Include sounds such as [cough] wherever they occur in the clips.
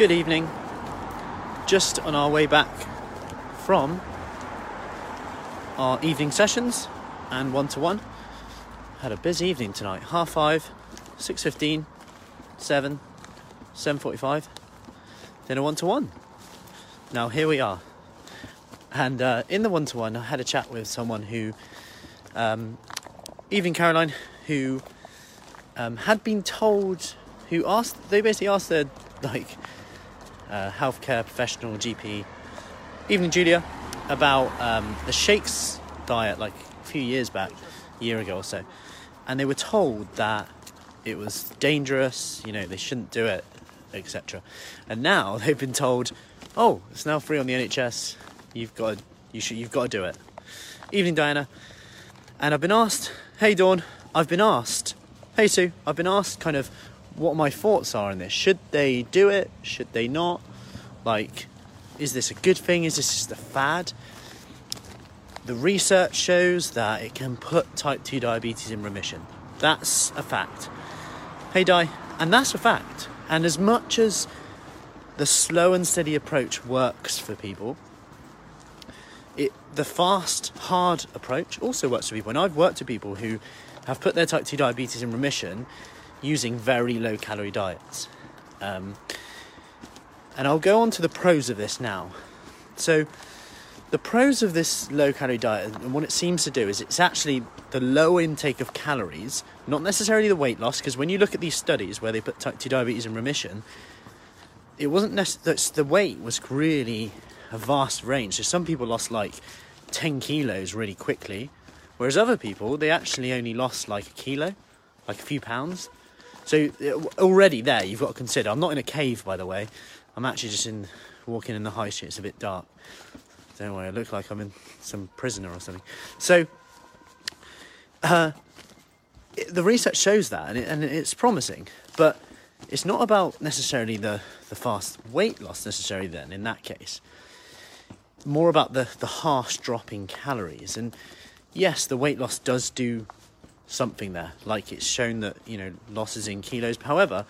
Good evening. Just on our way back from our evening sessions and one to one. Had a busy evening tonight. Half five, six fifteen, seven, seven forty-five. Then a one to one. Now here we are. And uh, in the one to one, I had a chat with someone who, um, Evening Caroline, who um, had been told, who asked, they basically asked their like uh, healthcare professional, GP, Evening Julia, about um, the shakes diet like a few years back, a year ago or so, and they were told that it was dangerous, you know, they shouldn't do it, etc. And now [laughs] they've been told, oh, it's now free on the NHS. You've got to, you should you've got to do it. Evening, Diana. And I've been asked, hey Dawn, I've been asked, hey Sue, I've been asked kind of what my thoughts are on this. Should they do it? Should they not? Like, is this a good thing? Is this just a fad? The research shows that it can put type 2 diabetes in remission. That's a fact. Hey, Di, and that's a fact. And as much as the slow and steady approach works for people, it, the fast, hard approach also works for people. And I've worked with people who have put their type 2 diabetes in remission using very low calorie diets. Um, and I'll go on to the pros of this now. So, the pros of this low calorie diet and what it seems to do is it's actually the low intake of calories, not necessarily the weight loss, because when you look at these studies where they put type 2 diabetes in remission, it wasn't necessarily the weight was really a vast range. So, some people lost like 10 kilos really quickly, whereas other people they actually only lost like a kilo, like a few pounds. So already there, you've got to consider. I'm not in a cave, by the way. I'm actually just in walking in the high street. It's a bit dark. Don't worry, I look like I'm in some prisoner or something. So uh, it, the research shows that, and, it, and it's promising. But it's not about necessarily the, the fast weight loss necessarily. Then in that case, more about the the harsh drop in calories. And yes, the weight loss does do something there. Like it's shown that, you know, losses in kilos. However,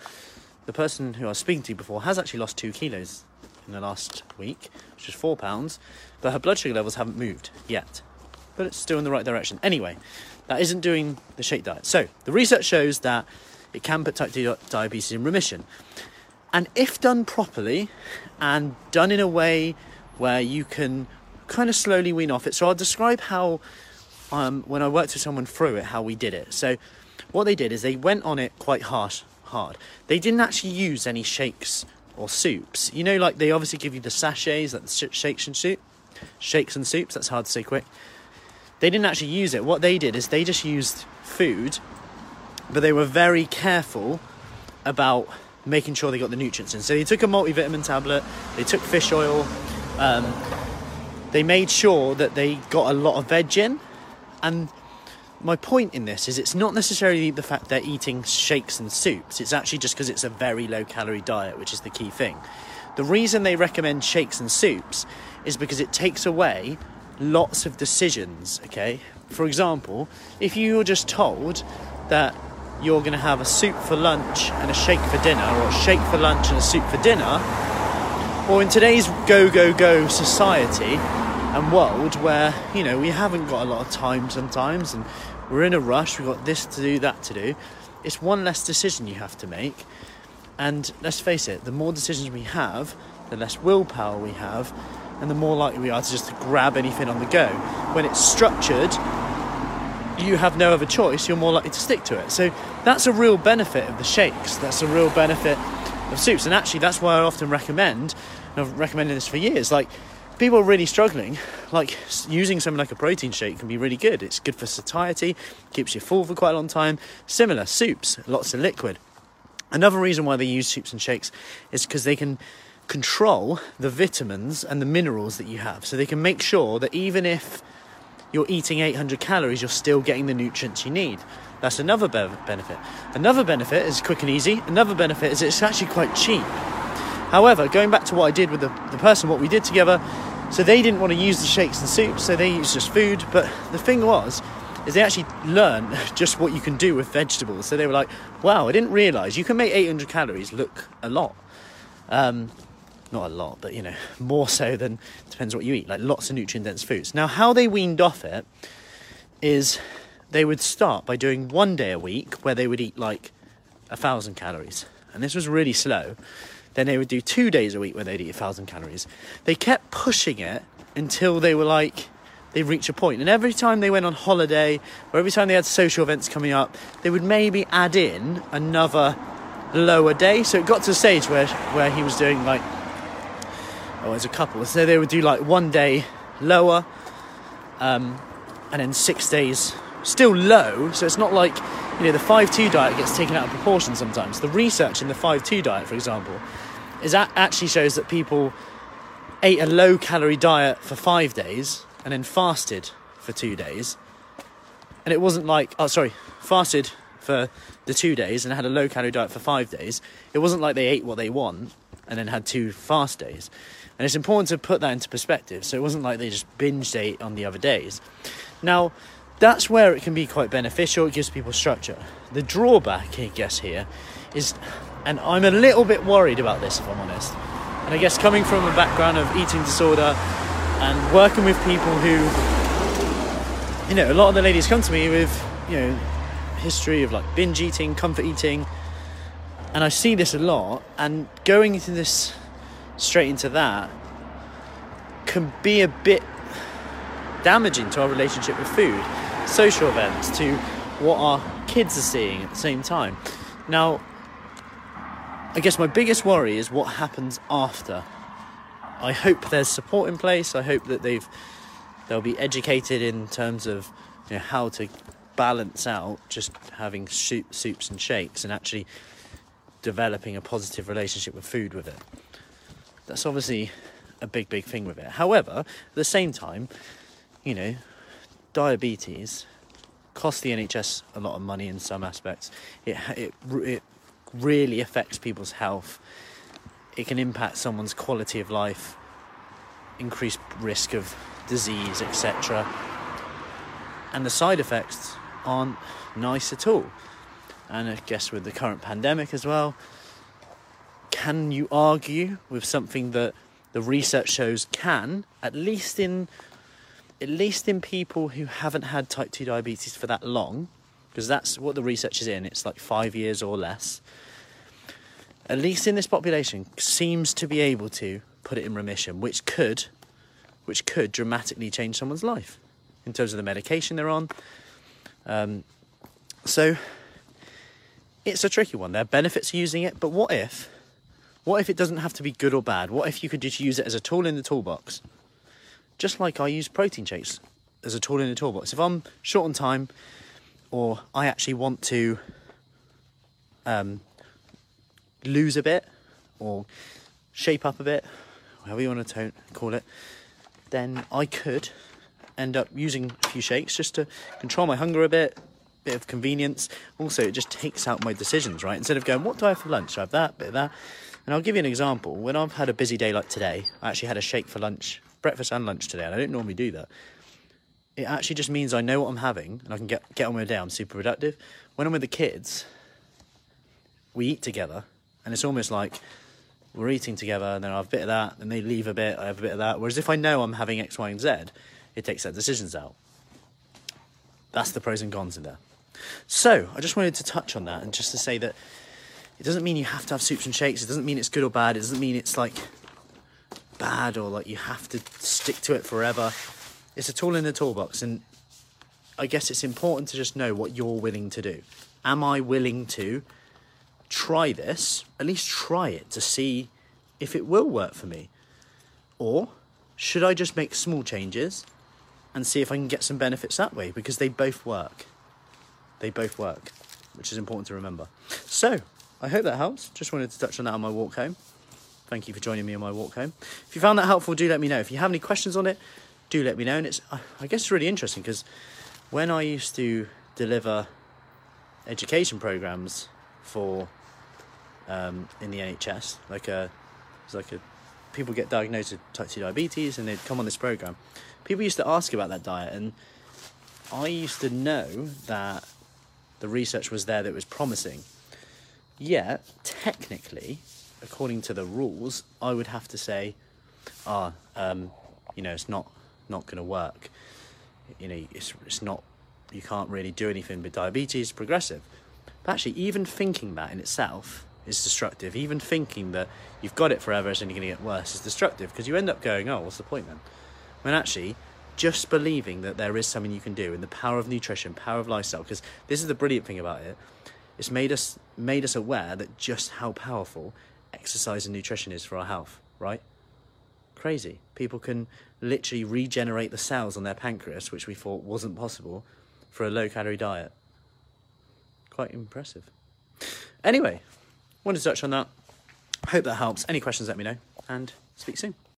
the person who I was speaking to before has actually lost two kilos in the last week, which is four pounds, but her blood sugar levels haven't moved yet. But it's still in the right direction. Anyway, that isn't doing the shake diet. So the research shows that it can put type 2 diabetes in remission. And if done properly and done in a way where you can kind of slowly wean off it. So I'll describe how um, when I worked with someone through it, how we did it. So, what they did is they went on it quite harsh, hard. They didn't actually use any shakes or soups. You know, like they obviously give you the sachets, like the sh- shakes and soup, shakes and soups. That's hard to say quick. They didn't actually use it. What they did is they just used food, but they were very careful about making sure they got the nutrients in. So they took a multivitamin tablet, they took fish oil, um, they made sure that they got a lot of veg in and my point in this is it's not necessarily the fact they're eating shakes and soups, it's actually just because it's a very low calorie diet, which is the key thing. The reason they recommend shakes and soups is because it takes away lots of decisions, okay? For example, if you're just told that you're going to have a soup for lunch and a shake for dinner, or a shake for lunch and a soup for dinner, or in today's go, go, go society, and world where you know we haven't got a lot of time sometimes and we're in a rush we've got this to do that to do. It's one less decision you have to make. And let's face it the more decisions we have the less willpower we have and the more likely we are to just grab anything on the go. When it's structured you have no other choice you're more likely to stick to it. So that's a real benefit of the shakes. That's a real benefit of soups. And actually that's why i often recommend and i've recommended this for years like people are really struggling, like using something like a protein shake can be really good. It's good for satiety, keeps you full for quite a long time. Similar, soups, lots of liquid. Another reason why they use soups and shakes is because they can control the vitamins and the minerals that you have. So they can make sure that even if you're eating 800 calories, you're still getting the nutrients you need. That's another be- benefit. Another benefit is quick and easy. Another benefit is it's actually quite cheap. However, going back to what I did with the, the person, what we did together, so they didn't want to use the shakes and soups, so they used just food. But the thing was, is they actually learned [laughs] just what you can do with vegetables. So they were like, wow, I didn't realise you can make 800 calories look a lot. Um, not a lot, but you know, more so than depends what you eat. Like lots of nutrient dense foods. Now, how they weaned off it is they would start by doing one day a week where they would eat like a thousand calories, and this was really slow. Then they would do two days a week where they'd eat a thousand calories. They kept pushing it until they were like they reached a point. And every time they went on holiday or every time they had social events coming up, they would maybe add in another lower day. So it got to a stage where where he was doing like oh as a couple. So they would do like one day lower, um, and then six days still low. So it's not like you know the five two diet gets taken out of proportion sometimes. The research in the five two diet, for example, is that actually shows that people ate a low calorie diet for five days and then fasted for two days. And it wasn't like, oh, sorry, fasted for the two days and had a low calorie diet for five days. It wasn't like they ate what they want and then had two fast days. And it's important to put that into perspective. So it wasn't like they just binged ate on the other days. Now, that's where it can be quite beneficial. It gives people structure. The drawback, I guess, here is, and I'm a little bit worried about this if I'm honest. And I guess coming from a background of eating disorder and working with people who, you know, a lot of the ladies come to me with, you know, history of like binge eating, comfort eating, and I see this a lot. And going into this straight into that can be a bit damaging to our relationship with food, social events, to what our kids are seeing at the same time. Now, I guess my biggest worry is what happens after. I hope there's support in place. I hope that they've they'll be educated in terms of you know, how to balance out just having soup, soups and shakes and actually developing a positive relationship with food with it. That's obviously a big, big thing with it. However, at the same time, you know, diabetes costs the NHS a lot of money in some aspects. It it it really affects people's health. It can impact someone's quality of life, increased risk of disease, etc. And the side effects aren't nice at all. And I guess with the current pandemic as well, can you argue with something that the research shows can, at least in at least in people who haven't had type 2 diabetes for that long, because that's what the research is in, it's like five years or less, at least in this population, seems to be able to put it in remission, which could, which could dramatically change someone's life in terms of the medication they're on. Um, so it's a tricky one. There are benefits using it, but what if, what if it doesn't have to be good or bad? What if you could just use it as a tool in the toolbox? Just like I use protein shakes as a tool in the toolbox. If I'm short on time, or I actually want to um, lose a bit or shape up a bit, however you want to call it, then I could end up using a few shakes just to control my hunger a bit, bit of convenience. Also, it just takes out my decisions, right? Instead of going, what do I have for lunch? I have that, bit of that. And I'll give you an example. When I've had a busy day like today, I actually had a shake for lunch, breakfast and lunch today, and I don't normally do that. It actually just means I know what I'm having and I can get, get on with the day. I'm super productive. When I'm with the kids, we eat together and it's almost like we're eating together and then I have a bit of that, and they leave a bit, I have a bit of that. Whereas if I know I'm having X, Y, and Z, it takes that decisions out. That's the pros and cons in there. So I just wanted to touch on that and just to say that it doesn't mean you have to have soups and shakes. It doesn't mean it's good or bad. It doesn't mean it's like bad or like you have to stick to it forever. It's a tool in the toolbox, and I guess it's important to just know what you're willing to do. Am I willing to try this, at least try it to see if it will work for me? Or should I just make small changes and see if I can get some benefits that way? Because they both work. They both work, which is important to remember. So, I hope that helps. Just wanted to touch on that on my walk home. Thank you for joining me on my walk home. If you found that helpful, do let me know. If you have any questions on it, do let me know. And it's, I guess, it's really interesting because when I used to deliver education programs for um, in the NHS. Like a, it's like a, people get diagnosed with type two diabetes and they'd come on this program. People used to ask about that diet, and I used to know that the research was there that was promising. Yet, technically, according to the rules, I would have to say, ah, um, you know, it's not not going to work. You know, it's it's not. You can't really do anything with diabetes, progressive. But actually, even thinking that in itself is destructive. Even thinking that you've got it forever, it's only going to get worse, is destructive because you end up going, oh, what's the point then? When actually, just believing that there is something you can do and the power of nutrition, power of lifestyle, because this is the brilliant thing about it. It's made us made us aware that just how powerful exercise and nutrition is for our health, right? Crazy. People can literally regenerate the cells on their pancreas, which we thought wasn't possible, for a low calorie diet. Quite impressive. Anyway, wanted to touch on that. Hope that helps. Any questions, let me know, and speak soon.